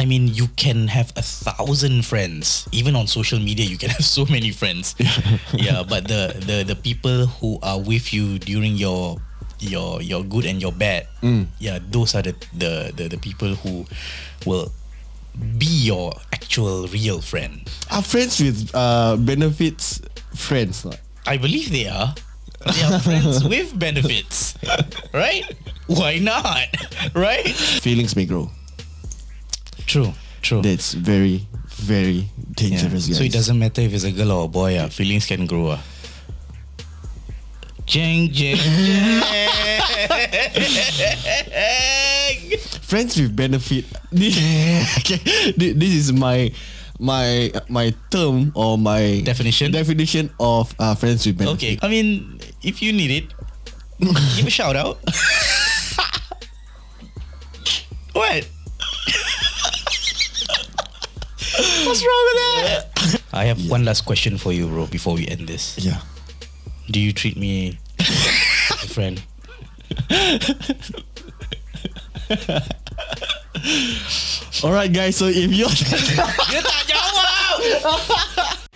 I mean, you can have a thousand friends. Even on social media, you can have so many friends. yeah, but the, the the people who are with you during your your your good and your bad, yeah, those are the, the the the people who will be your actual real friend. Are friends with uh, benefits friends? lah? I believe they are. They are friends with benefits, right? Why not? Right? Feelings may grow. True. True. That's very, very dangerous, Yeah. So it doesn't matter if it's a girl or a boy. Ah, feelings can grow. Ah. Jeng jeng jeng. friends with benefit. This, okay, this is my my my term or my Definition? definition of uh, friends with benefit. Okay. I mean, if you need it, give a shout out. what? What's wrong with that? I have one last question for you, bro. Before we end this, Yeah. do you treat me as a friend? All right, guys. So if you're Dia tak jawab.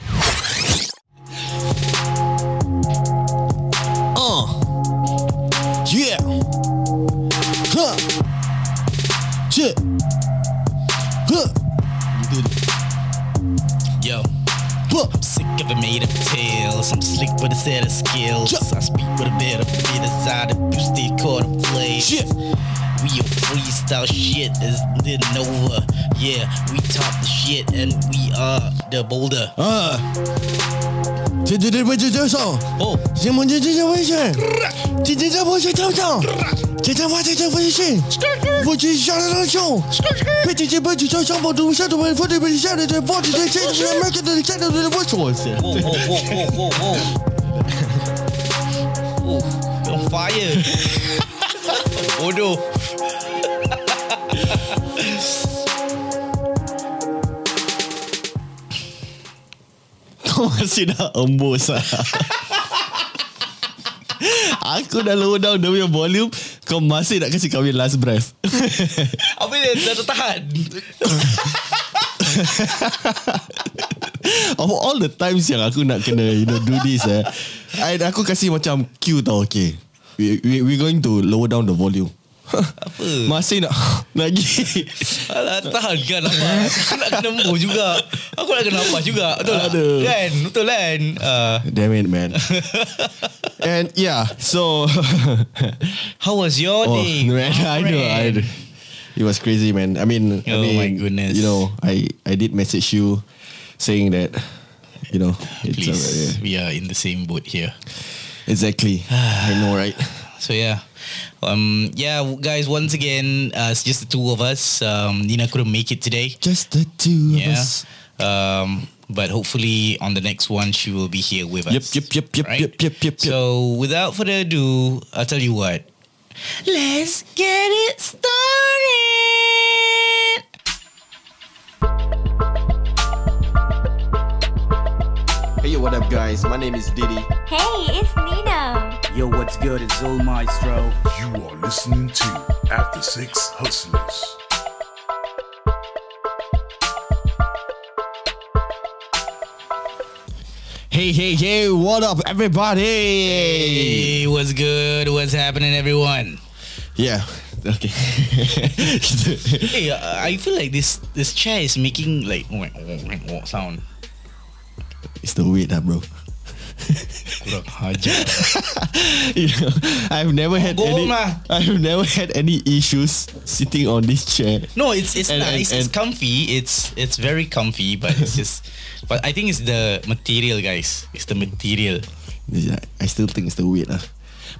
I'm slick with a set of skills. Chuck. I speak with a bit of bit aside of you stay caught in flames. Shit. We a freestyle shit is didn't over. Yeah, we top the shit and we are the boulder. Ah. 姐姐的位置介绍。哦，新闻姐姐微信，姐姐在微信跳跳，姐姐发姐姐微信，我去下来了秀，被姐姐被姐姐上播中下的微博里面下来的发姐姐现在麦克的下来的微信。哦哦哦哦哦哦。哦，要发言，我就。Kau masih dah embus ah. Aku dah lower down dia punya volume. Kau masih nak kasi kami last breath. Apa dia dah tertahan? Of all the times yang aku nak kena You know do this eh. I, Aku kasih macam cue tau Okay. We, we, we going to lower down the volume Apa? Masih nak Lagi Alah tahan kan nafas Aku nak kena embuh juga Aku nak kena nafas juga Betul tak? Aduh. Kan? Betul kan? Uh, Damn it man And yeah So how was your Oh day? man I know I know It was crazy man I mean I Oh, mean, my goodness. You know I I did message you Saying that You know it's Please, uh, we are in the same boat here. Exactly I know right So yeah, um, yeah, guys. Once again, uh, it's just the two of us. Um, Nina couldn't make it today. Just the two of us Um, but hopefully on the next one she will be here with Yep, us. yep, yep, yep, right? yep, yep, yep, yep. So without further ado, I'll tell you what. Let's get it started. Hey yo what up guys My name is Diddy Hey, it's Nina. Yo, what's good? It's Zul Maestro. You are listening to After Six Hustlers. Hey hey hey What up everybody Hey, what's good? What's happening, everyone? Yeah Okay Hey, uh, I feel like this this chair is making like sound. It's the weight lah bro Kurang hajar. you know, I've never had Go any lah. I've never had any issues sitting on this chair No, it's it's And- nice. and- it's comfy. It's it's very comfy, but it's just. But I think it's the material, guys. It's the material. Yeah, I still think it's the weight lah.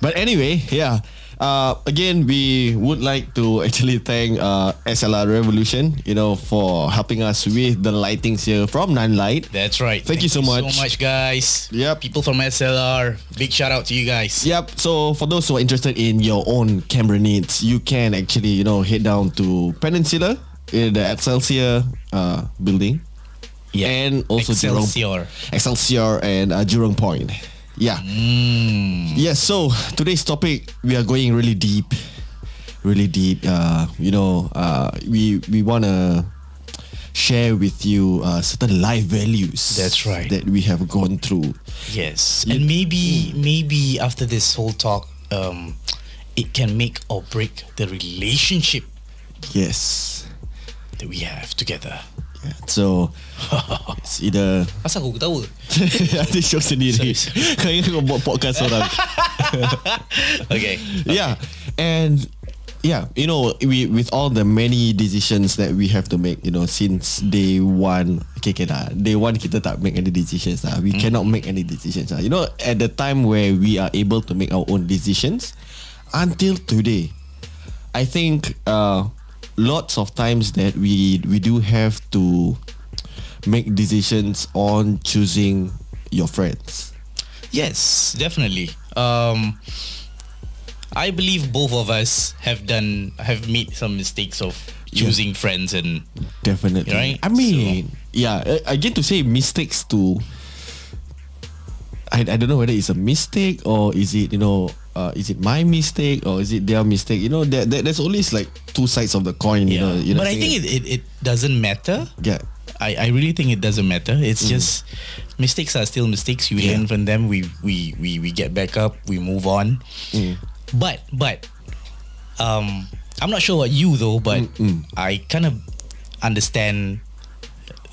But anyway, yeah. Uh, again, we would like to actually thank uh, SLR Revolution, you know, for helping us with the lightings here from Nanlite. That's right. Thank you so much. So much, guys. Yep. People from SLR. Big shout out to you guys. Yep. So for those who are interested in your own camera needs, you can actually, you know, head down to Peninsula in the Excelsior uh, building. Yeah. And also Jurong- Excelsior. Excelsior and uh, Jurong Point. Yeah. Mm. Yes, so today's topic we are going really deep, really deep. Uh, you know, uh, we we wanna share with you uh, certain life values. That's right. That we have gone through. Yes, and maybe maybe after this whole talk, um, it can make or break the relationship Yes. that we have together. So it's either Asal aku ketawa? Nanti show sendiri. Kau ingat kau buat podcast orang? Okay. Yeah And Yeah You know we, With all the many decisions That we have to make You know Since day one Okay okay lah. Day one kita tak make any decisions lah. We cannot make any decisions lah. You know At the time where We are able to make our own decisions Until today I think uh, Lots of times that we We do have to Make decisions on choosing your friends Yes, definitely. Um, I believe both of us have done have made some mistakes of choosing friends and Definitely. Right? I mean, yeah. uh, Again, to say mistakes to, I, I don't know whether it's a mistake or is it you know uh, is it my mistake or is it their mistake? You know, there, there, there's always like two sides of the coin. You know, you know. but I think it, it, it doesn't matter. yeah, I, I really think it doesn't matter. It's just mistakes are still mistakes. You Mm. Yeah. learn from them. We, we we we get back up. We move on. Mm. But but um, I'm not sure what you though. But Mm, I kind of understand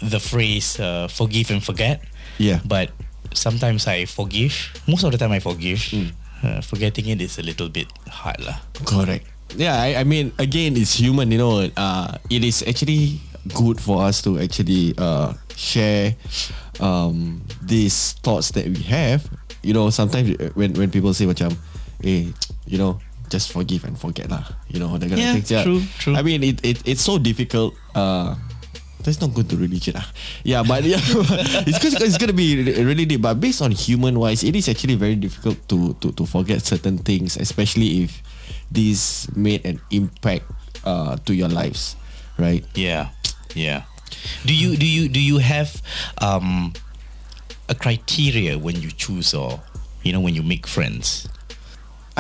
the phrase uh, "forgive and forget." yeah, But sometimes I forgive. Most of the time I forgive. Mm. Uh, forgetting it is a little bit hard lah. correct. Yeah, I, I mean, again, it's human. You know, uh, it is actually good for us to actually uh, share um, these thoughts that we have. You know, sometimes when when people say macam, eh, you know, just forgive and forget lah. You know, that kind Yeah, of things. true, true. I mean, it, it it's so difficult. Uh, that's not good to religion ah. Yeah, but yeah, it's cause it's gonna be re- really deep. But based on human wise, it is actually very difficult to to to forget certain things, especially if these made an impact uh, to your lives, right? Yeah, yeah. Do you do you do you have um, a criteria when you choose or you know when you make friends?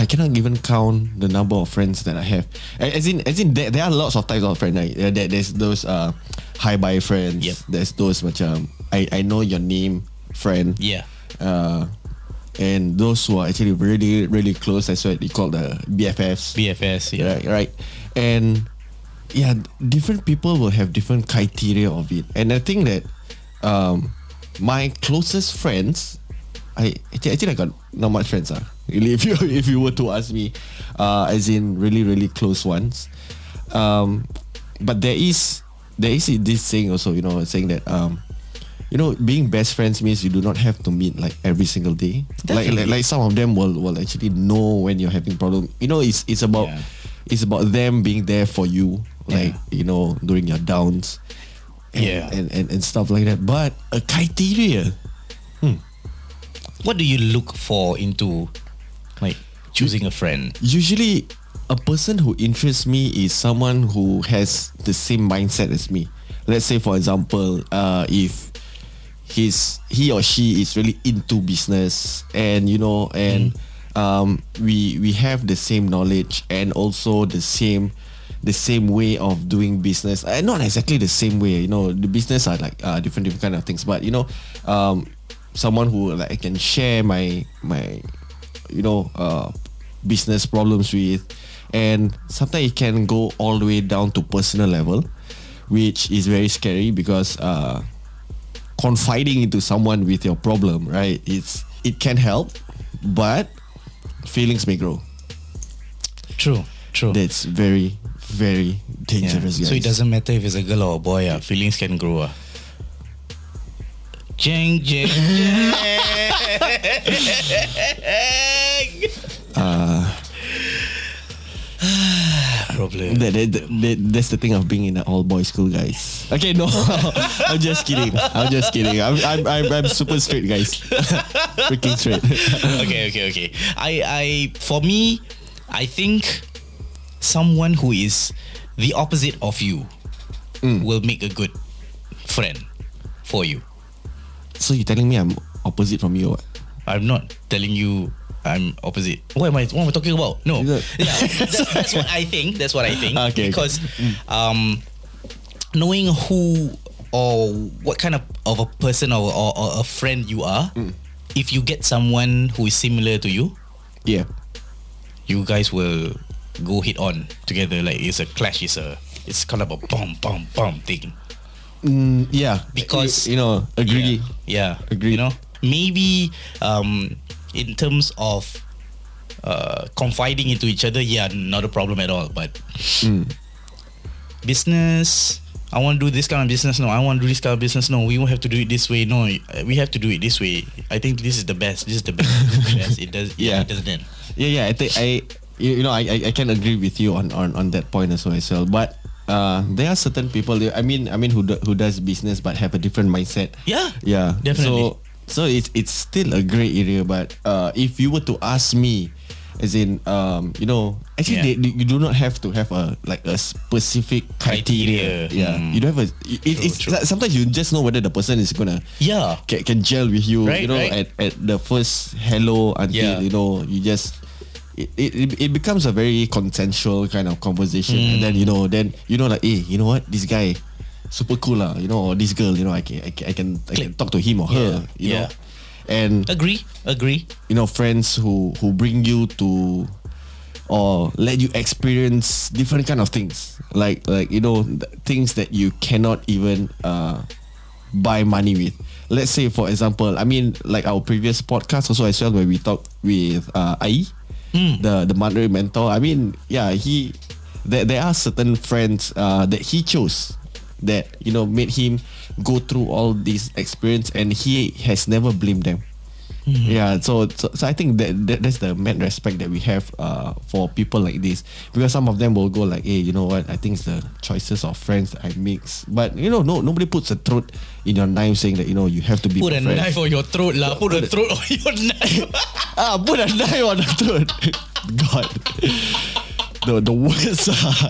I cannot even count the number of friends that I have. As in, as in, there, there are lots of types of friends. Right? There, there- there's those uh, hi bye friends. Yep. There's those macam I I know your name friend. Yeah, Uh, and those who are actually really really close. That's what they call the BFFs. BFS. Yeah, right, right. And yeah, different people will have different criteria of it. And I think that um, my closest friends, I actually, actually I got not much friends. Ah, really, if you if you were to ask me, uh, as in really really close ones. Um, but there is there is this saying also, you know, saying that um, you know, being best friends means you do not have to meet like every single day. Like, like like some of them will will actually know when you're having problem. You know, it's it's about Yeah. it's about them being there for you, like Yeah. you know, during your downs. And, Yeah. and, and, and stuff like that. But a criteria. What do you look for into choosing a friend? Usually a person who interests me is someone who has the same mindset as me. Let's say for example, uh, if he's he or she is really into business and you know and um, we we have the same knowledge and also the same the same way of doing business uh, not exactly the same way you know the business are like uh, different different kind of things but you know um, someone who like I can share my my you know uh, business problems with and sometimes it can go all the way down to personal level which is very scary because uh, confiding into someone with your problem right it's it can help but feelings may grow True, true. that's very very dangerous. Yeah. So it doesn't matter if it's a girl or a boy. Uh, feelings can grow. Uh. Jeng jeng. uh, Problem. that, that, that, that's the thing of being in an all boys school guys okay no I'm just kidding I'm just kidding I'm, I'm, I'm, I'm super straight guys freaking straight okay, okay, okay. I, I, for me, I think someone who is the opposite of you will make a good friend for you. so you're telling me I'm opposite from you what? I'm not telling you I'm opposite. What am I? What am I talking about? No. Yeah, that's, that's what I think. That's what I think. Okay, okay. because um, knowing who or what kind of, of a person or, or, or a friend you are, if you get someone who is similar to you, Yeah. you guys will go hit on together. Like it's a clash. It's a it's kind of a bomb, bomb, bomb thing. Mm, yeah. Because- you, you know, agree. Yeah, Agree. You know, maybe um, in terms of uh, confiding into each other, yeah, not a problem at all. But Mm. business, I want to do this kind of business. No, I want to do this kind of business. No, we won't have to do it this way. No, we have to do it this way. I think this is the best. This is the best. The best. It does. Yeah, Yeah. it doesn't. Yeah, yeah. I think I, you, you know, I, I, I can agree with you on, on, on that point as well. As well. But uh, there are certain people. I mean, I mean, who do, who does business but have a different mindset. Yeah. Yeah, Definitely. So, so it's it's still a grey area. But uh, if you were to ask me, as in, um, you know, actually, Yeah. they, you do not have to have a like a specific criteria. Criteria. Yeah, Mm. you don't have a. It, True, it's true. sometimes you just know whether the person is gonna Yeah. can, can gel with you. Right, you know, right. at, at the first hello until Yeah. you know you just. It, it, it- becomes a very consensual kind of conversation and then you know then you know like hey you know what this guy super cool lah you know or this girl you know I can I can I can, I can talk to him or her Yeah, you yeah. know and Agree. Agree. you know friends who who bring you to or let you experience different kind of things like like you know th- things that you cannot even uh buy money with let's say for example i mean like our previous podcast also as well where we talked with uh ai the the monetary mentor i mean yeah he there, there are certain friends uh that he chose that you know made him go through all this experience and he has never blamed them yeah, so, so so I think that, that that's the mad respect that we have uh for people like this because some of them will go like, hey, you know what? I think it's the choices of friends I mix, but you know, no nobody puts a throat in your knife saying that you know you have to be Put a friend. knife on your throat lah. Put a throat on your knife. ah, put a knife on the throat. God, the the words are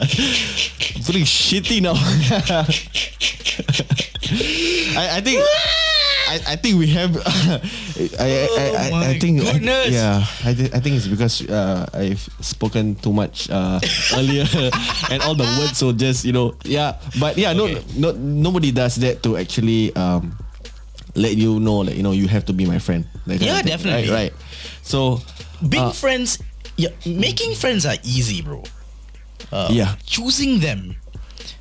pretty shitty now. I, I think. I, I think we have. I, I, I, I, Oh I think. I- goodness. yeah, I, thi- I think it's because uh, I've spoken too much uh, earlier, and all the words so just you know yeah. But yeah, Okay. no, no, nobody does that to actually um, let you know that you know you have to be my friend. That Yeah, definitely. Right, right. So Being uh, friends, yeah, making friends are easy, bro. Uh, Yeah. Choosing them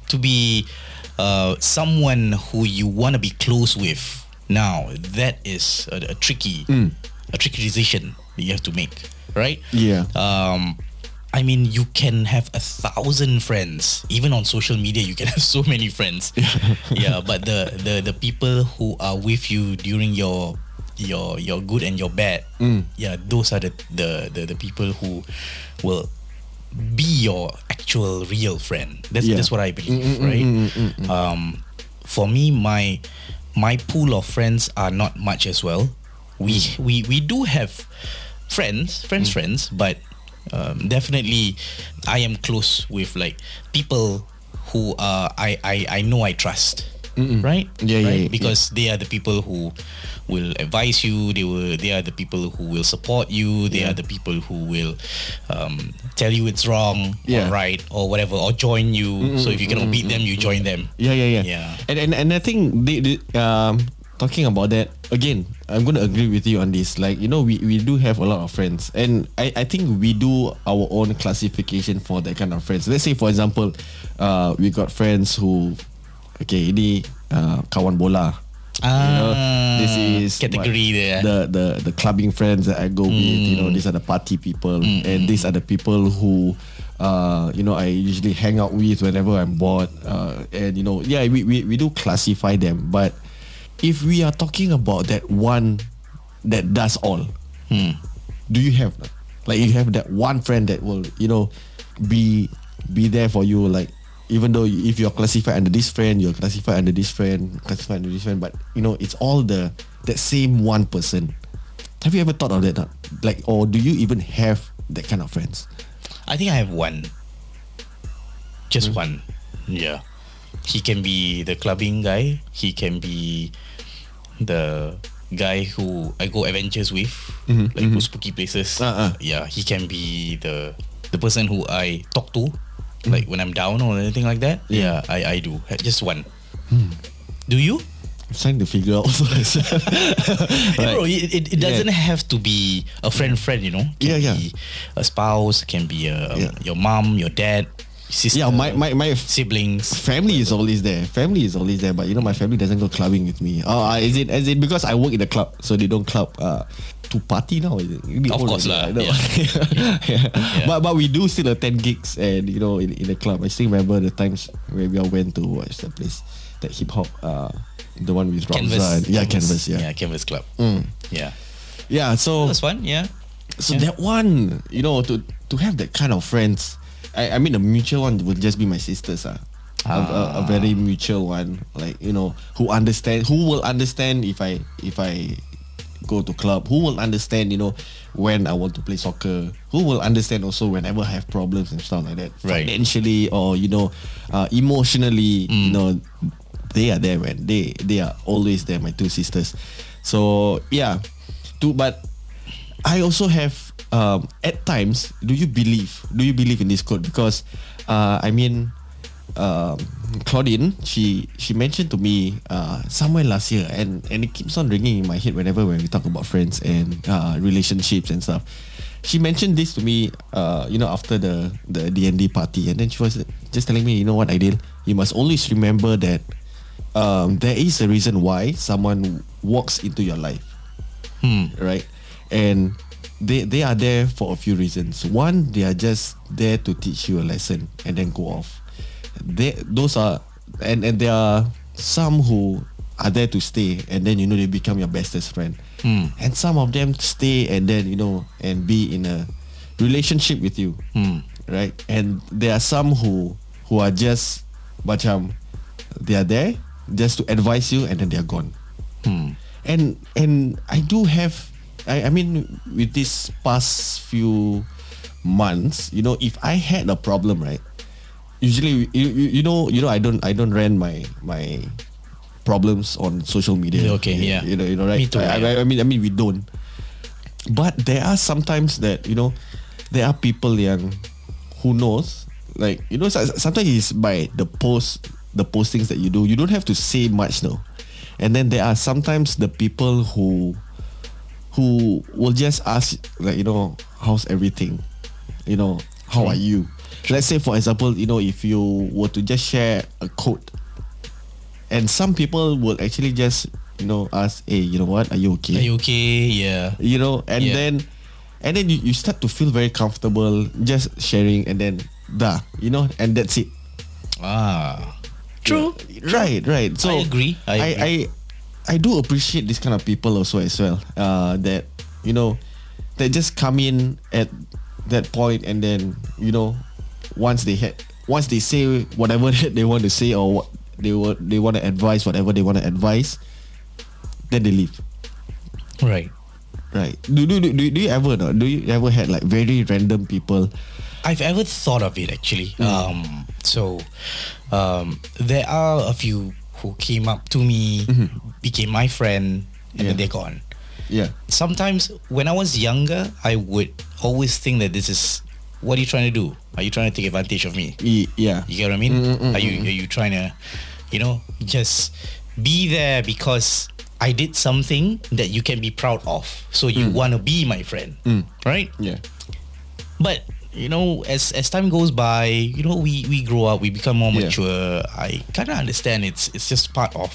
to be uh, someone who you want to be close with now, that is a, a tricky, Mm. a tricky decision that you have to make, right? Yeah. Um, I mean, you can have a thousand friends. Even on social media, you can have so many friends. yeah, but the, the the people who are with you during your your your good and your bad, Mm. yeah, those are the, the the the people who will be your actual real friend. That's Yeah. that's what I believe, right? Um, for me, my my pool of friends are not much as well. We we we do have friends, friends, friends, but um, definitely I am close with like people who uh, I I I know I trust. Right, Yeah, yeah, right? yeah, because they are the people who will advise you. They will. They are the people who will support you. They are the people who will um, tell you it's wrong Yeah. or right or whatever or join you. so if you cannot beat them, you join them. Yeah, yeah, yeah. Yeah. And and, and I think they, they, um talking about that again, I'm gonna agree with you on this. Like you know, we, we do have a lot of friends, and I, I think we do our own classification for that kind of friends. Let's say for example, uh, we got friends who, okay, ini uh, kawan bola. You know, this is Ah, category what- there. The the the clubbing friends that I go with. You know, these are the party people, and these are the people who, uh, you know, I usually hang out with whenever I'm bored. Uh, and you know, yeah, we, we we do classify them. But if we are talking about that one that does all, do you have like you have that one friend that will you know be be there for you like even though if you're classified under this friend you're classified under this friend classified under this friend but you know it's all the that same one person have you ever thought of that not? like or do you even have that kind of friends I think I have one. Just hmm. one. Yeah. He can be the clubbing guy. He can be the guy who I go adventures with, mm-hmm. like go mm-hmm. spooky places. Ah, ah. Yeah. He can be the the person who I talk to, like when I'm down or anything like that. Yeah, I, I do. Just one. Do you? I'm trying to figure out also. Hey, bro, it, it, it Yeah. doesn't have to be a friend friend, you know. Can Yeah, yeah. be a spouse, can be a, Yeah. your mom, your dad, sister, yeah, my, my, my siblings. family is always there. Family is always there, but you know my family doesn't go clubbing with me. Oh, uh, is it as it because I work in the club, so they don't club uh, to party now. Is it? Of course lah, I know. Yeah. But but we do still attend gigs and you know in, in the club. I still remember the times where we all went to watch the place, that hip hop, uh, the one with Canvas. Ramzan. Yeah, Canvas. Yeah, Yeah, Canvas Club. Mm. Yeah. yeah. So That was fun, yeah. So Yeah. that one, you know, to to have that kind of friends, I, I mean, a mutual one would just be my sisters, ah. A, a, a very mutual one, like you know, who understand, who will understand if I if I go to club, who will understand, you know, when I want to play soccer, who will understand also whenever I have problems and stuff like that, Right. financially or you know, uh, emotionally, you know, they are there, man. They they are always there, my two sisters. So yeah, two, but I also have um, at times. Do you believe? Do you believe in this quote? Because uh, I mean, um, Claudine, she she mentioned to me uh, somewhere last year, and and it keeps on ringing in my head whenever when we talk about friends and uh, relationships and stuff. She mentioned this to me, uh, you know, after the the D and D party, and then she was just telling me, you know what, Ideal, you must always remember that um, there is a reason why someone walks into your life Hmm. right? And they they are there for a few reasons. One, they are just there to teach you a lesson and then go off. They those are and and there are some who are there to stay and then you know they become your bestest friend. Hmm. And some of them stay and then you know and be in a relationship with you. Hmm. Right? And there are some who who are just macam they are there just to advise you and then they are gone Hmm. and and I do have I, I mean with this past few months you know if I had a problem right usually you, you, you know you know I don't I don't rant my my problems on social media. Okay, you, yeah. you know you know right? Me too, I, yeah. I, I mean I mean we don't. But there are sometimes that you know there are people yang who knows like you know sometimes it's by the post the postings that you do. You don't have to say much though. And then there are sometimes the people who who will just ask like you know how's everything you know how are you let's say for example you know if you were to just share a quote and some people will actually just you know ask hey you know what are you okay Are you okay? Yeah. you know and Yeah. then and then you, you start to feel very comfortable just sharing and then da you know and that's it Ah. True. right right so I agree. I, agree. I I do appreciate this kind of people also as well uh that you know that just come in at that point and then you know once they had once they say whatever they want to say or what they want they want to advise whatever they want to advise then they leave. Right. right. Do do do, do, do you ever know do you ever had like very random people? I've ever thought of it actually. Um, so um, there are a few who came up to me, mm-hmm. became my friend, and Yeah. then they're gone. yeah Sometimes when I was younger, I would always think that this is what are you trying to do? Are you trying to take advantage of me? Yeah You get what I mean? Mm, mm, mm, are you are you trying to, you know, just be there because I did something that you can be proud of. So you want to be my friend, right? yeah But you know, as as time goes by, you know, we we grow up, we become more Yeah. mature. I kind of understand it's it's just part of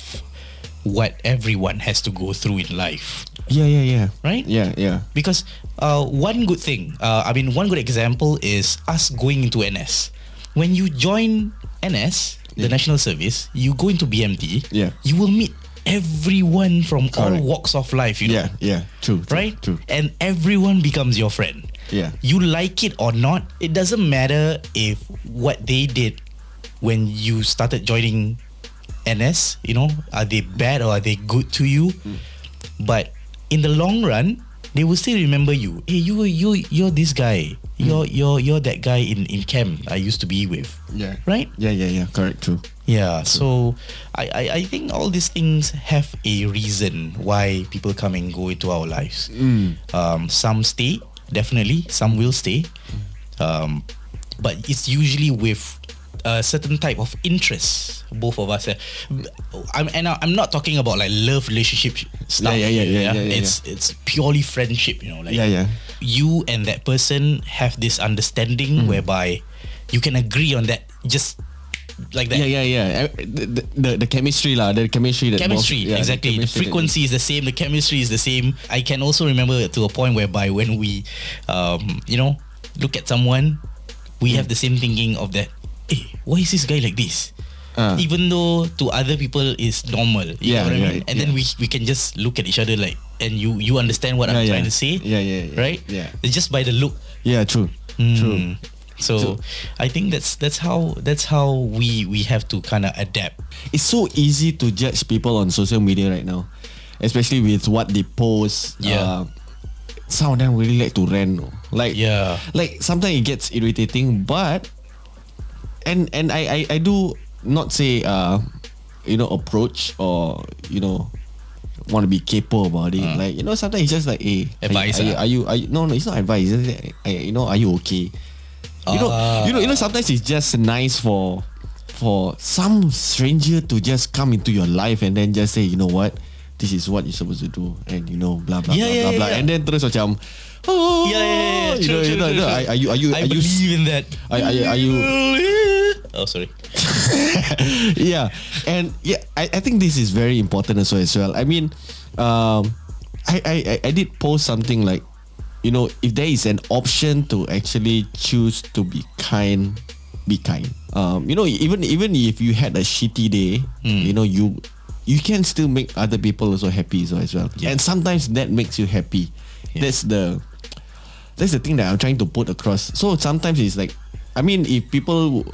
what everyone has to go through in life, yeah yeah yeah right? yeah yeah Because uh, one good thing, uh, I mean, one good example is us going into NS. When you join NS, the National Service, you go into BMT. Yeah. You will meet everyone from all walks of life. You know, yeah yeah true, true right? true And everyone becomes your friend. Yeah. You like it or not, it doesn't matter if what they did when you started joining NS, you know, are they bad or are they good to you? Hmm. But in the long run, they will still remember you. Hey, you you you're this guy. Hmm. You're you're you're that guy in in camp I used to be with. yeah Right? yeah yeah yeah correct true Yeah. So I, I I think all these things have a reason why people come and go into our lives. Um, some stay definitely. Some will stay. Um, but it's usually with a certain type of interest. Both of us. eh. I'm and I'm not talking about like love relationship stuff. Yeah, yeah, yeah, yeah, yeah, yeah, It's it's purely friendship. You know, like Yeah, yeah. you and that person have this understanding Mm-hmm. whereby you can agree on that. Just like that. Yeah, yeah, yeah. Uh, The, the, the chemistry lah, the chemistry that chemistry both- yeah, exactly the, chemistry that- frequency is the same the chemistry is the same i can also remember to a point whereby when we um you know look at someone we have the same thinking of that hey why is this guy like this Ah. even though to other people is normal you Yeah, know what yeah, I mean and then we we can just look at each other like and you you understand what Yeah, i'm yeah. trying to say Yeah, yeah, yeah. right Yeah. it's just by the look Yeah, true. True. So, So- I think that's that's how that's how we we have to kind of adapt. It's so easy to judge people on social media right now, especially with what they post. Yeah. Uh, some of them really like to rant. Like Yeah. like sometimes it gets irritating, but and and I I, I do not say uh you know approach or you know want to be capable about it. Like you know sometimes it's just like hey Uh. Advice, Are, you- ah. are, you, are you no no it's not advice. It's like, you know are you okay? You know Ah. you know you know sometimes it's just nice for for some stranger to just come into your life and then just say you know what this is what you're supposed to do and you know blah blah Yeah, blah yeah, blah yeah, blah and then terus macam oh, Yeah, yeah, yeah. you True, know, you know, true, you know, true. are, are you are you I are you believe in that. Are- are are you- Oh, sorry. yeah, and yeah, I, I think this is very important as well. As well. I mean, um, I I- I did post something like, you know, if there is an option to actually choose to be kind, be kind. Um, you know, even even if you had a shitty day, Hmm. you know, you you can still make other people also happy so as well. Yeah. And sometimes that makes you happy. Yeah. That's the that's the thing that I'm trying to put across. So sometimes it's like, I mean, if people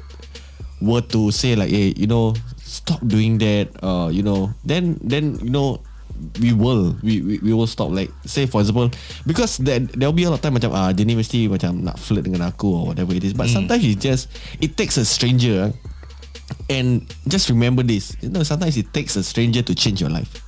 were to say like, hey, you know, stop doing that, uh, you know, then then you know, we will we, we, we will stop. Like say for example, because there there'll be a lot of time macam ah dia ni mesti macam nak flirt dengan aku or whatever it is. But sometimes it just it takes a stranger, and just remember this. You know, sometimes it takes a stranger to change your life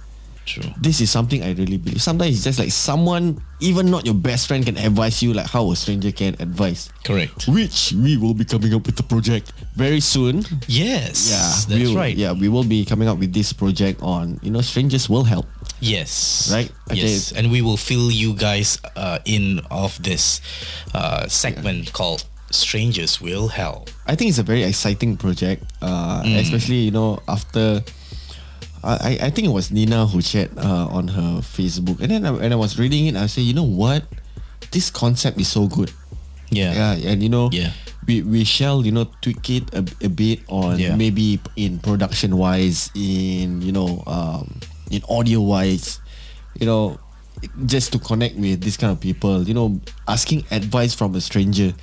True. this is something I really believe. Sometimes it's just like someone, even not your best friend, can advise you like how a stranger can advise. Correct. Which we will be coming up with the project very soon. Yes. Yeah, That's we'll- right. Yeah, we will be coming up with this project on you know strangers will help. Yes. Right? Yes. And we will fill you guys uh, in of this uh, segment called Strangers Will Help. I think it's a very exciting project, uh, Mm. especially you know after. I, I think it was Nina who shared uh, on her Facebook, and then I, when I was reading it, I say, you know what, this concept is so good. Yeah. Yeah, and you know, Yeah. we we shall you know tweak it a, a bit on Yeah. maybe in production wise, in you know, um, in audio wise, you know, just to connect with this kind of people, you know, asking advice from a stranger.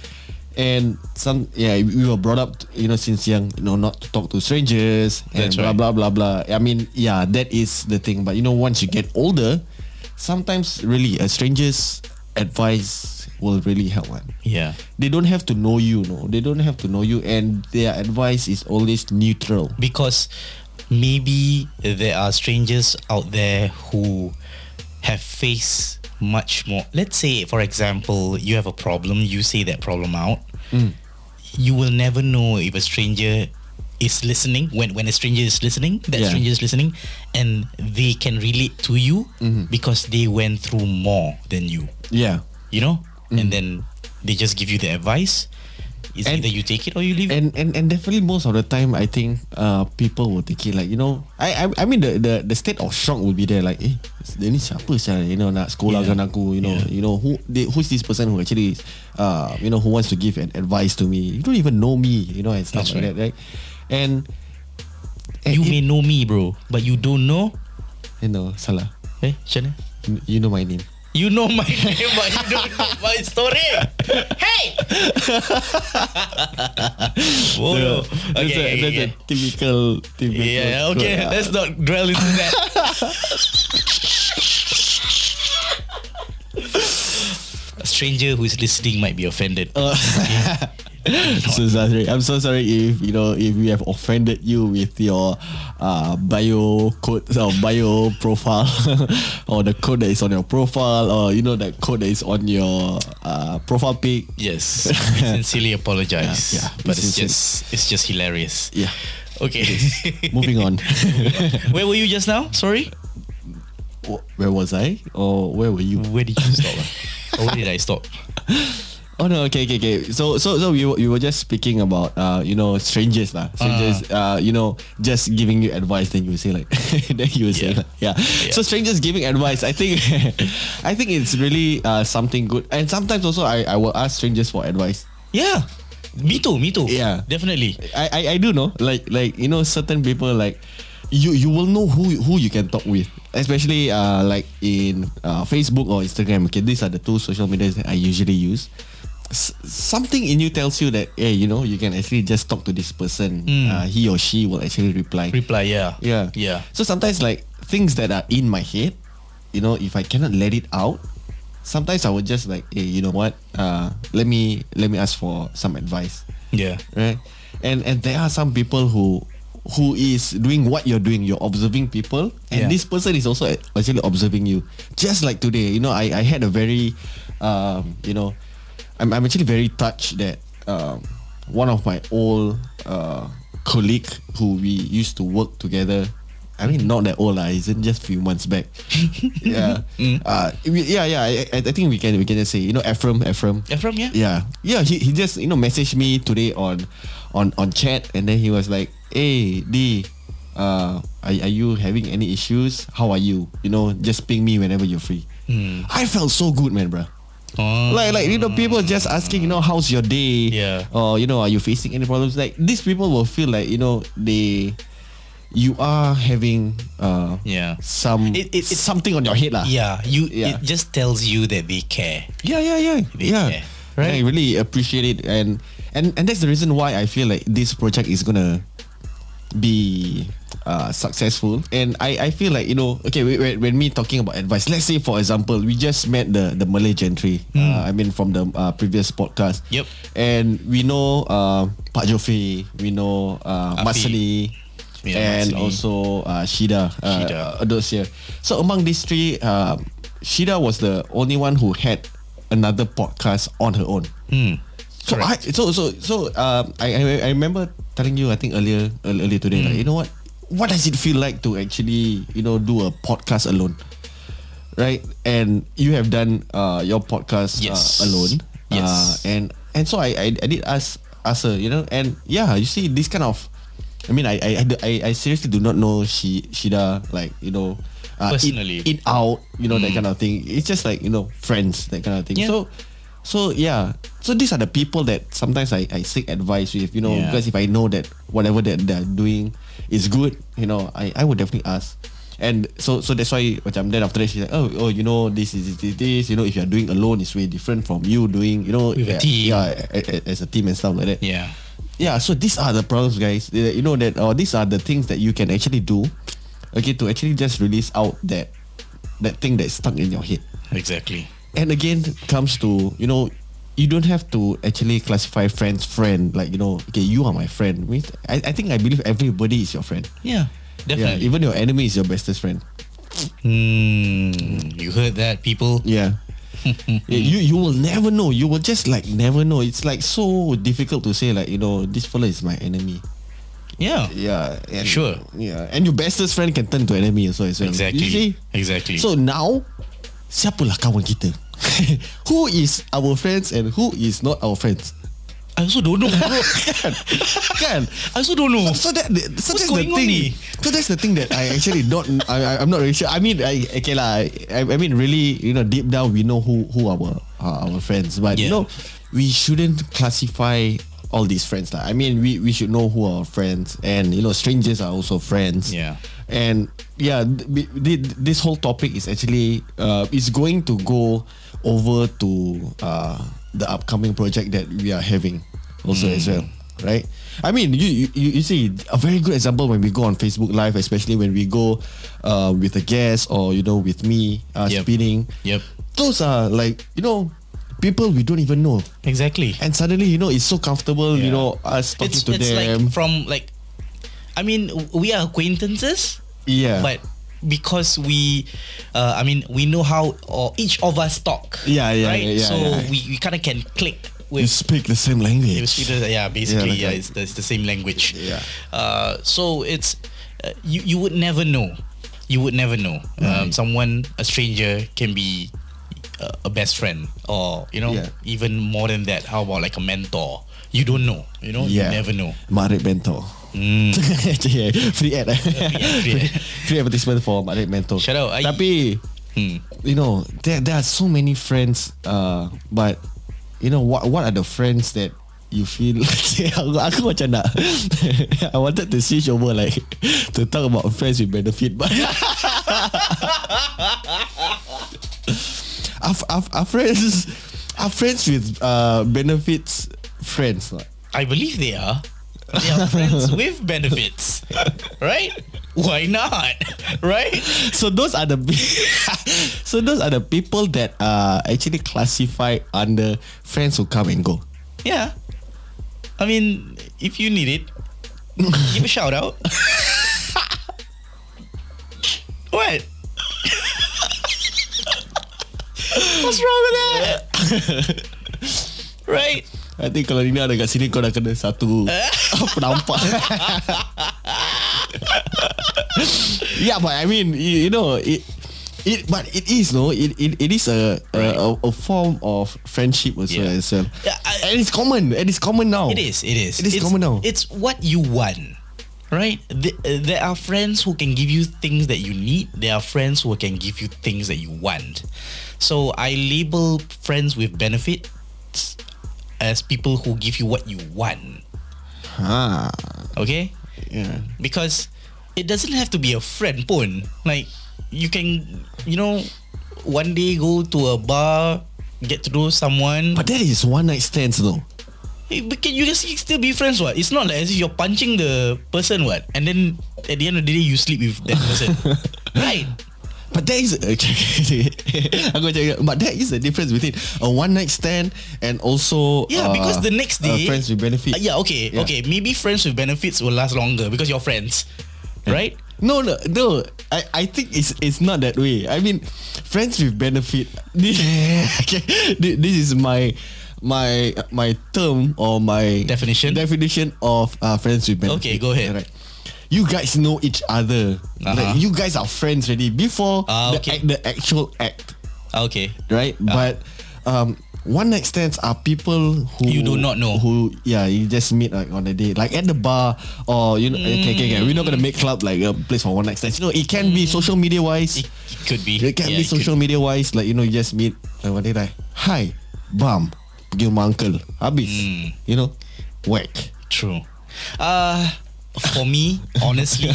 And some yeah, we were brought up, you know, since young, you know, not to talk to strangers and That's blah right. blah blah blah. I mean, yeah, that is the thing. But you know, once you get older, sometimes really a stranger's advice will really help one Yeah. they don't have to know you no they don't have to know you and their advice is always neutral Because maybe there are strangers out there who have faced much more. Let's say, for example, you have a problem, you say that problem out. Mm. You will never know if a stranger is listening when when a stranger is listening that Yeah. stranger is listening and they can relate to you Mm-hmm. because they went through more than you yeah you know and then they just give you the advice it's. And- either you take it or you leave it? and and and definitely most of the time I think uh people will take it. Like you know I I, I mean the, the the state of shock will be there. Like eh dia ni siapa sah you know nak sekolahkan Yeah. aku you know Yeah. you know who they, who's this person who actually uh you know who wants to give an advice to me? You don't even know me you know and stuff That's like that right? And and you it- may know me bro but you don't know? You know salah. Eh macam mana? You know my name You know my name, but you don't know my story. Hey! oh, no. that's, Okay, a, okay, that's okay. a typical typical Yeah, okay. Let's not dwell into that. A stranger who is listening might be offended. Uh, so sorry. I'm so sorry if you know if we have offended you with your uh, bio code or bio profile or the code that is on your profile or you know that code that is on your uh, profile pic. Yes. Sincerely apologize. Yeah, yeah. But it's Sincer- just it's just hilarious. Yeah. Okay. Moving on. Where were you just now? Sorry. Where was I? Or where were you? Where did you stop? or where did I stop? Oh no, okay, okay, okay. So, so, so we were, we were just speaking about, uh, you know, strangers lah. Strangers, uh, you know, just giving you advice. Then you say like, then you say Yeah. like, yeah. Yeah. So strangers giving advice. I think, I think it's really uh, something good. And sometimes also I, I will ask strangers for advice. Yeah. Me too, me too. Yeah. Definitely. I, I, I do know, like, like you know, certain people like. You, you will know who who you can talk with, especially uh, like in uh, Facebook or Instagram. Okay, these are the two social medias that I usually use. Something in you tells you that hey, you know, you can actually just talk to this person. Uh, he or she will actually reply. Reply, yeah. yeah, Yeah. So sometimes like things that are in my head, you know, if I cannot let it out, sometimes I would just like, hey, you know what? Uh, let me let me ask for some advice Yeah. right? And and there are some people who who is doing what you're doing. You're observing people, and Yeah. this person is also actually observing you. Just like today, you know, I I had a very, um, you know, I'm I'm actually very touched that um, one of my old uh, colleague who we used to work together. I mean, not that old, lah. Isn't just few months back. yeah, uh, we- yeah, yeah. I, I think we can we can just say, you know, Ephraim, Ephraim. Ephraim, yeah? Yeah, yeah. He, he just you know messaged me today on on on chat, and then he was like, "Hey, D, uh, are, are you having any issues? How are you? You know, just ping me whenever you're free." I felt so good, man, bro. Oh. Like like you know, people just asking, you know, how's your day? Yeah. Or you know, are you facing any problems? Like these people will feel like you know they. You are having uh, Yeah. some It- it- it- something on your head lah. Yeah, you Yeah. it just tells you that they care. Yeah, yeah, yeah, They yeah. care, I really appreciate it, and and and that's the reason why I feel like this project is gonna be uh, successful. And I I feel like you know, okay, when, when- me talking about advice, let's say for example, we just met the the Malay gentry. Uh, I mean, from the uh, previous podcast. Yep. And we know uh, Pak Jofi, we know uh. Masli. Yeah, and Masli. also uh, Shida, uh, Shida. uh, those here. So among these three, um, Shida was the only one who had another podcast on her own. Hmm. So I, so so so um, I, I remember telling you I think earlier ear- earlier today like you know what what does it feel like to actually you know do a podcast alone, right? And you have done uh, your podcast Yes. uh, alone, Yes. uh, and and so I, I I did ask ask her you know and yeah you see this kind of I mean I I I, I, seriously do not know she Shida like you know. Uh, Personally. eat, eat out, you know that kind of thing. It's just like you know friends, that kind of thing. Yeah. So so yeah, so these are the people that sometimes I, I seek advice with, you know, Yeah. because if I know that whatever that they're doing is good, you know, I, I would definitely ask. And so so that's why macam then after that she's like, oh oh you know this is this, this you know if you're doing alone it's way different from you doing you know With a yeah, team. yeah as a team and stuff like that. Yeah. Yeah, so these are the problems, guys. Uh, You know that, or these are the things that you can actually do, okay, to actually just release out that that thing that's stuck in your head. Exactly. And again, comes to you know, you don't have to actually classify friends friend like you know, okay, you are my friend. I, I think I believe everybody is your friend. Yeah. Yeah, Definitely. even your enemy is your bestest friend. Hmm. You heard that, people? Yeah. Yeah, you you will never know. You will just like never know. It's like so difficult to say like you know this fella is my enemy. Yeah. Yeah, and, Sure. Yeah, and your bestest friend can turn to enemy also as well. Exactly. You see? Exactly. So now, siapalah kawan kita? who is our friends and who is not our friends? I also don't know, bro. Kan? I also don't know. So that so What's that's the thing. ni? So that's the thing that I actually don't. I, I I'm not really sure. I mean, I okay lah. I, I mean, really, you know, deep down we know who who our uh, our friends, but you Yeah. know, we shouldn't classify all these friends. Lah. I mean, we we should know who are our friends, and you know, strangers are also friends. Yeah. And yeah, th- th- this whole topic is actually uh, is going to go over to uh, the upcoming project that we are having also as well, right? I mean, you, you you see a very good example when we go on Facebook Live, especially when we go uh, with a guest or you know with me uh, Yep. speaking. Yep. Those are like you know people we don't even know, Exactly. and suddenly you know it's so comfortable. You know us talking It's to it's them. like from like I mean, we are acquaintances, Yeah. but because we, uh, I mean, we know how or each of us talk. Yeah, yeah, right. yeah, so yeah. we, we kind of can click you speak the same language. either- yeah, basically, Yeah, yeah, it's, the, it's the same language. Yeah. Uh, so it's uh, you you would never know. You would never know. Um, someone, a stranger, can be uh, a best friend, or you know, Yeah. even more than that. How about like a mentor? You don't know. You know, yeah. you never know. Marik Mentor. Mm. yeah, free ad. free ad. free advertisement for Marik Mentor. Shout out, I- Tapi, Hmm. you know, there there are so many friends. Uh, but you know what? What are the friends that you feel? aku, aku macam nak. I wanted to switch over like to talk about friends with benefit, but our, our, our friends, our friends with uh, benefits friends. lah. I believe they are. They are friends with benefits, right? Why not? Right? So those are the so those are the people that are actually classified under friends who come and go. Yeah. I mean, if you need it, give a shout out. what? What's wrong with that? right? I think kalau Nina ada kat sini kau dah kena satu penampak. yeah, but I mean, you, you know, it it but it is no, it it, it is a, Right. a a form of friendship as well Yeah. as well. Yeah, I- and it's common. And it's common now. It is. It is. It is it's, common now. It's what you want, right? The, uh, there are friends who can give you things that you need. There are friends who can give you things that you want. So I label friends with benefits as people who give you what you want. Ah, Okay, yeah. because it doesn't have to be a friend, pun. Like you can, you know, one day go to a bar, get to know someone. But that is one night stands though. Eh, But can you just still be friends what? It's not like as if you're punching the person what and then at the end of the day you sleep with that person. right. But there is Aku macam But there is a difference between A one night stand And also Yeah, uh, because the next uh, day Friends with benefit Uh, yeah, okay. Yeah. Okay, maybe friends with benefits will last longer because you're friends. Right? No no no I, I think it's it's not that way I mean Friends with benefit This, okay, thi- this is my My my term Or my Definition? Definition of uh, Friends with benefit Okay, go ahead. Alright. You guys know each other Uh-huh. Like you guys are friends already Before Ah, the, act, the actual act Okay. right? Ah. But um, one night stands are people who You do not know. Who yeah, you just meet like on a day, like at the bar or you know. Okay, okay, okay. We're not gonna make club like a place for one night stands. You know, it can be social media wise. It, it could be. It can Yeah, be it social media wise. Like you know, you just meet like one day like, hi, bam, pergi rumah uncle, habis. Hmm. You know, whack. True. Uh for me, honestly,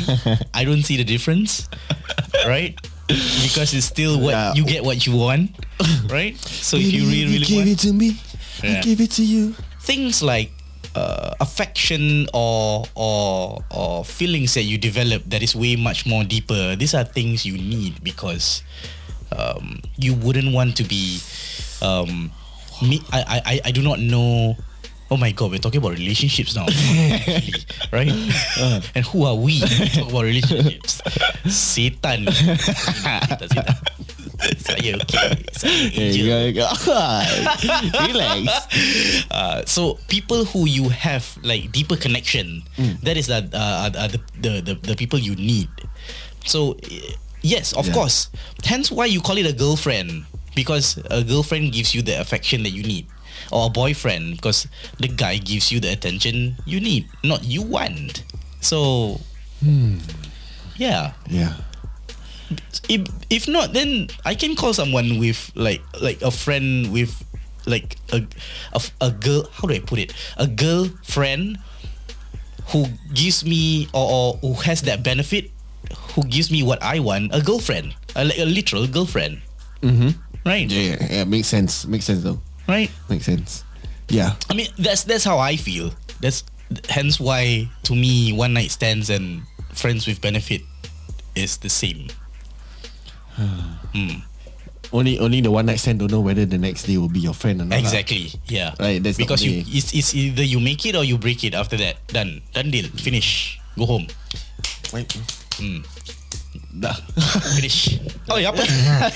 I don't see the difference. Right? Because it's still what Yeah. you get what you want. Right? So if you really, really give want it to me, I give it to you. things like uh, affection or or or feelings that you develop that is way much more deeper. These are things you need because um, you wouldn't want to be. Um, me, I I I do not know. Oh my god, we're talking about relationships now, actually, right? And who are we to talk about relationships? Satan. Satan, Satan. Saya okay. Saya angel. you go, relax. Uh, so people who you have like deeper connection, that is the, uh, uh, the, the the the people you need. So eh, yes, of Yeah. course. Hence why you call it a girlfriend because a girlfriend gives you the affection that you need, or a boyfriend because the guy gives you the attention you need, not you want. So yeah, Yeah. if if not then I can call someone with like like a friend with like a a, a girl how do I put it a girlfriend who gives me or, or who has that benefit who gives me what I want a girlfriend a, like a literal girlfriend Mm-hmm. right Yeah, yeah, yeah, makes sense. Makes sense though. Right Makes sense. Yeah. I mean that's that's how I feel that's hence why to me one night stands and friends with benefit is the same hmm. Only only the one night stand don't know whether the next day will be your friend or not. lah. Exactly. Yeah. Right, that's because you it's, it's either you make it or you break it after that. Done. Done deal. Finish. Go home. Wait. Hmm. Dah. Finish. Oh, ya apa?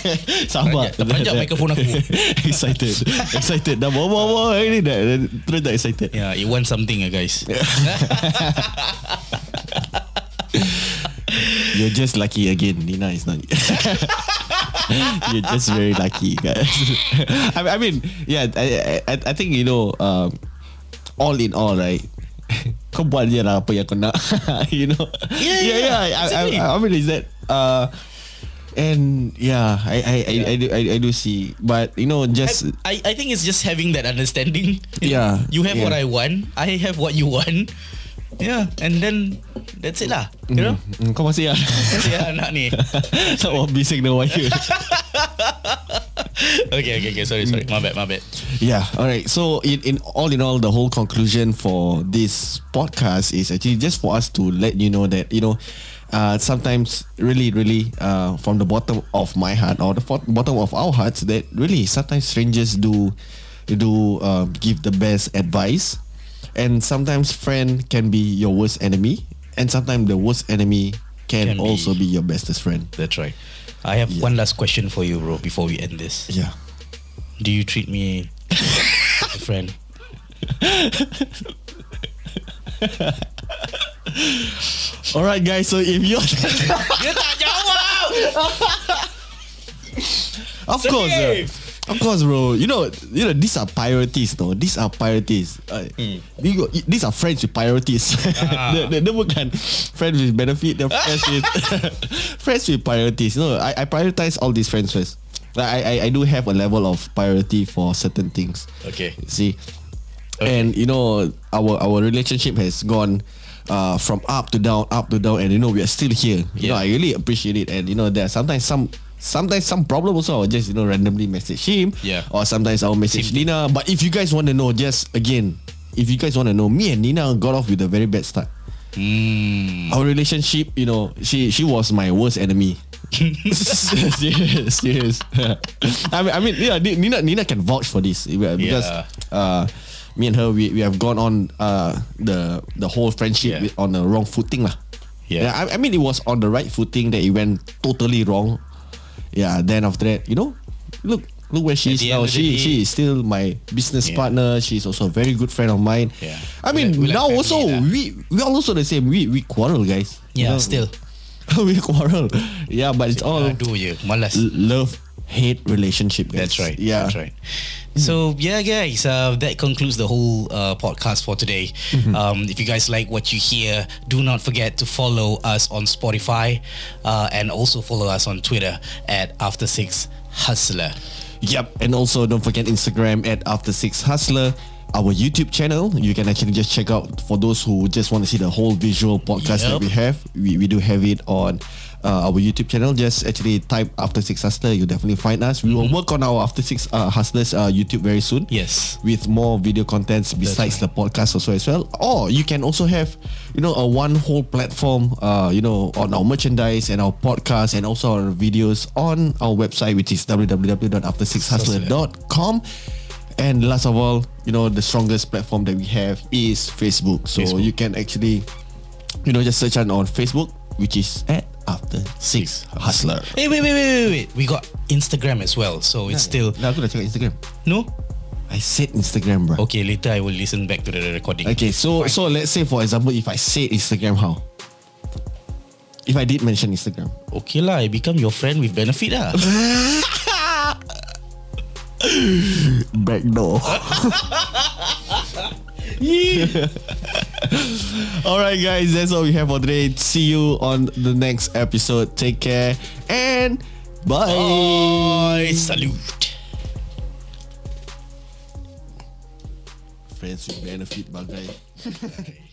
Sabar. Terperanjat mikrofon aku. excited. Excited. Dah bawa bawa ini dah dah- terus dah excited. Yeah, it wants something, uh, guys. You're just lucky again. Nina is not. You're just very lucky, guys. I, I mean, yeah, I, I, I think you know, um, all in all, right? Kau buat je lah apa yang kau nak You know Yeah, yeah, yeah, I, I, exactly. I, I mean is that uh, And yeah I I, I, I, do, I, I do see But you know just I, I think it's just having that understanding. Yeah, You have what yeah. I want. I have what you want. Yeah, and then that's it lah. You know? mm, Kau masih ya Kasi anak ni. Tak mau bising the wire Okay, okay, okay. Sorry, sorry. My bad, my bad. Yeah, all right. So in, in all in all, the whole conclusion for this podcast is actually just for us to let you know that you know, uh, sometimes really, really, uh, from the bottom of my heart or the bottom of our hearts, that really sometimes strangers do do uh, give the best advice, and sometimes friend can be your worst enemy, and sometimes the worst enemy can, Can be- also be your bestest friend. That's right. I have one last question for you, bro, before we end this. Yeah. Do you treat me a friend? All right, guys. So if you Dia tak jawab! Of course, uh, Same. Of course, bro. You know, you know, these are priorities, no. These are priorities. Uh, you go- these are friends with priorities. Ah. Dia dia bukan friends with benefit. They're friends with friends with priorities. No, I, I prioritize all these friends first. Like, I, I I do have a level of priority for certain things. Okay. See, and you know, our our relationship has gone. Uh, from up to down, up to down, and you know we are still here. Yeah. You know, I really appreciate it, and you know there are sometimes some sometimes some problem also. I'll just you know randomly message him, Yeah. or sometimes I'll message Nina. But if you guys want to know, just again, if you guys want to know, me and Nina got off with a very bad start. Hmm. Our relationship, you know, she she was my worst enemy. serious, serious. I mean, I mean, yeah, Nina Nina can vouch for this because Yeah. uh, me and her we, we have gone on uh, the the whole friendship Yeah. on the wrong footing lah. Yeah. I, I mean it was on the right footing that it went totally wrong. Yeah, then after that, you know, look look where she At is now. She she is still my business Yeah. partner. She's also a very good friend of mine. Yeah. I mean like- we like now also lah. we we are also the same. We we quarrel guys. You Yeah, know? still. we quarrel. Yeah, but it's all Aduh je, malas. love hate relationship. Guys. That's right. Yeah. That's right. So yeah, guys, uh, that concludes the whole uh, podcast for today. Um, if you guys like what you hear, do not forget to follow us on Spotify uh, and also follow us on Twitter at After Six Hustler. Yep, and also don't forget Instagram at After Six Hustler. Our YouTube channel, you can actually just check out for those who just want to see the whole visual podcast that we have. We, we do have it on uh, our YouTube channel. Just actually type After Six Hustler, you'll definitely find us. We will work on our After Six uh, Hustlers uh, YouTube very soon. Yes. with more video contents besides the podcast also as well. Or you can also have, you know, a one whole platform, uh, you know, on our merchandise and our podcast and also our videos on our website, which is www.aftersixhustler.com. And last of all, you know, the strongest platform that we have is Facebook. So Facebook. you can actually, you know, just search on on Facebook, which is at After Six Hustler. Hey, wait, wait, wait, wait, wait. We got Instagram as well, so it's still Nah, aku dah cakap Instagram. no. I said Instagram, bro. Okay, later I will listen back to the recording. Okay, so so let's say for example, if I say Instagram, how? If I did mention Instagram, Okay lah, I become your friend with benefit lah. backdoor. All right, guys, that's all we have for today. See you on the next episode. Take care and bye. Bye. Salute. Friends with benefit, bagai.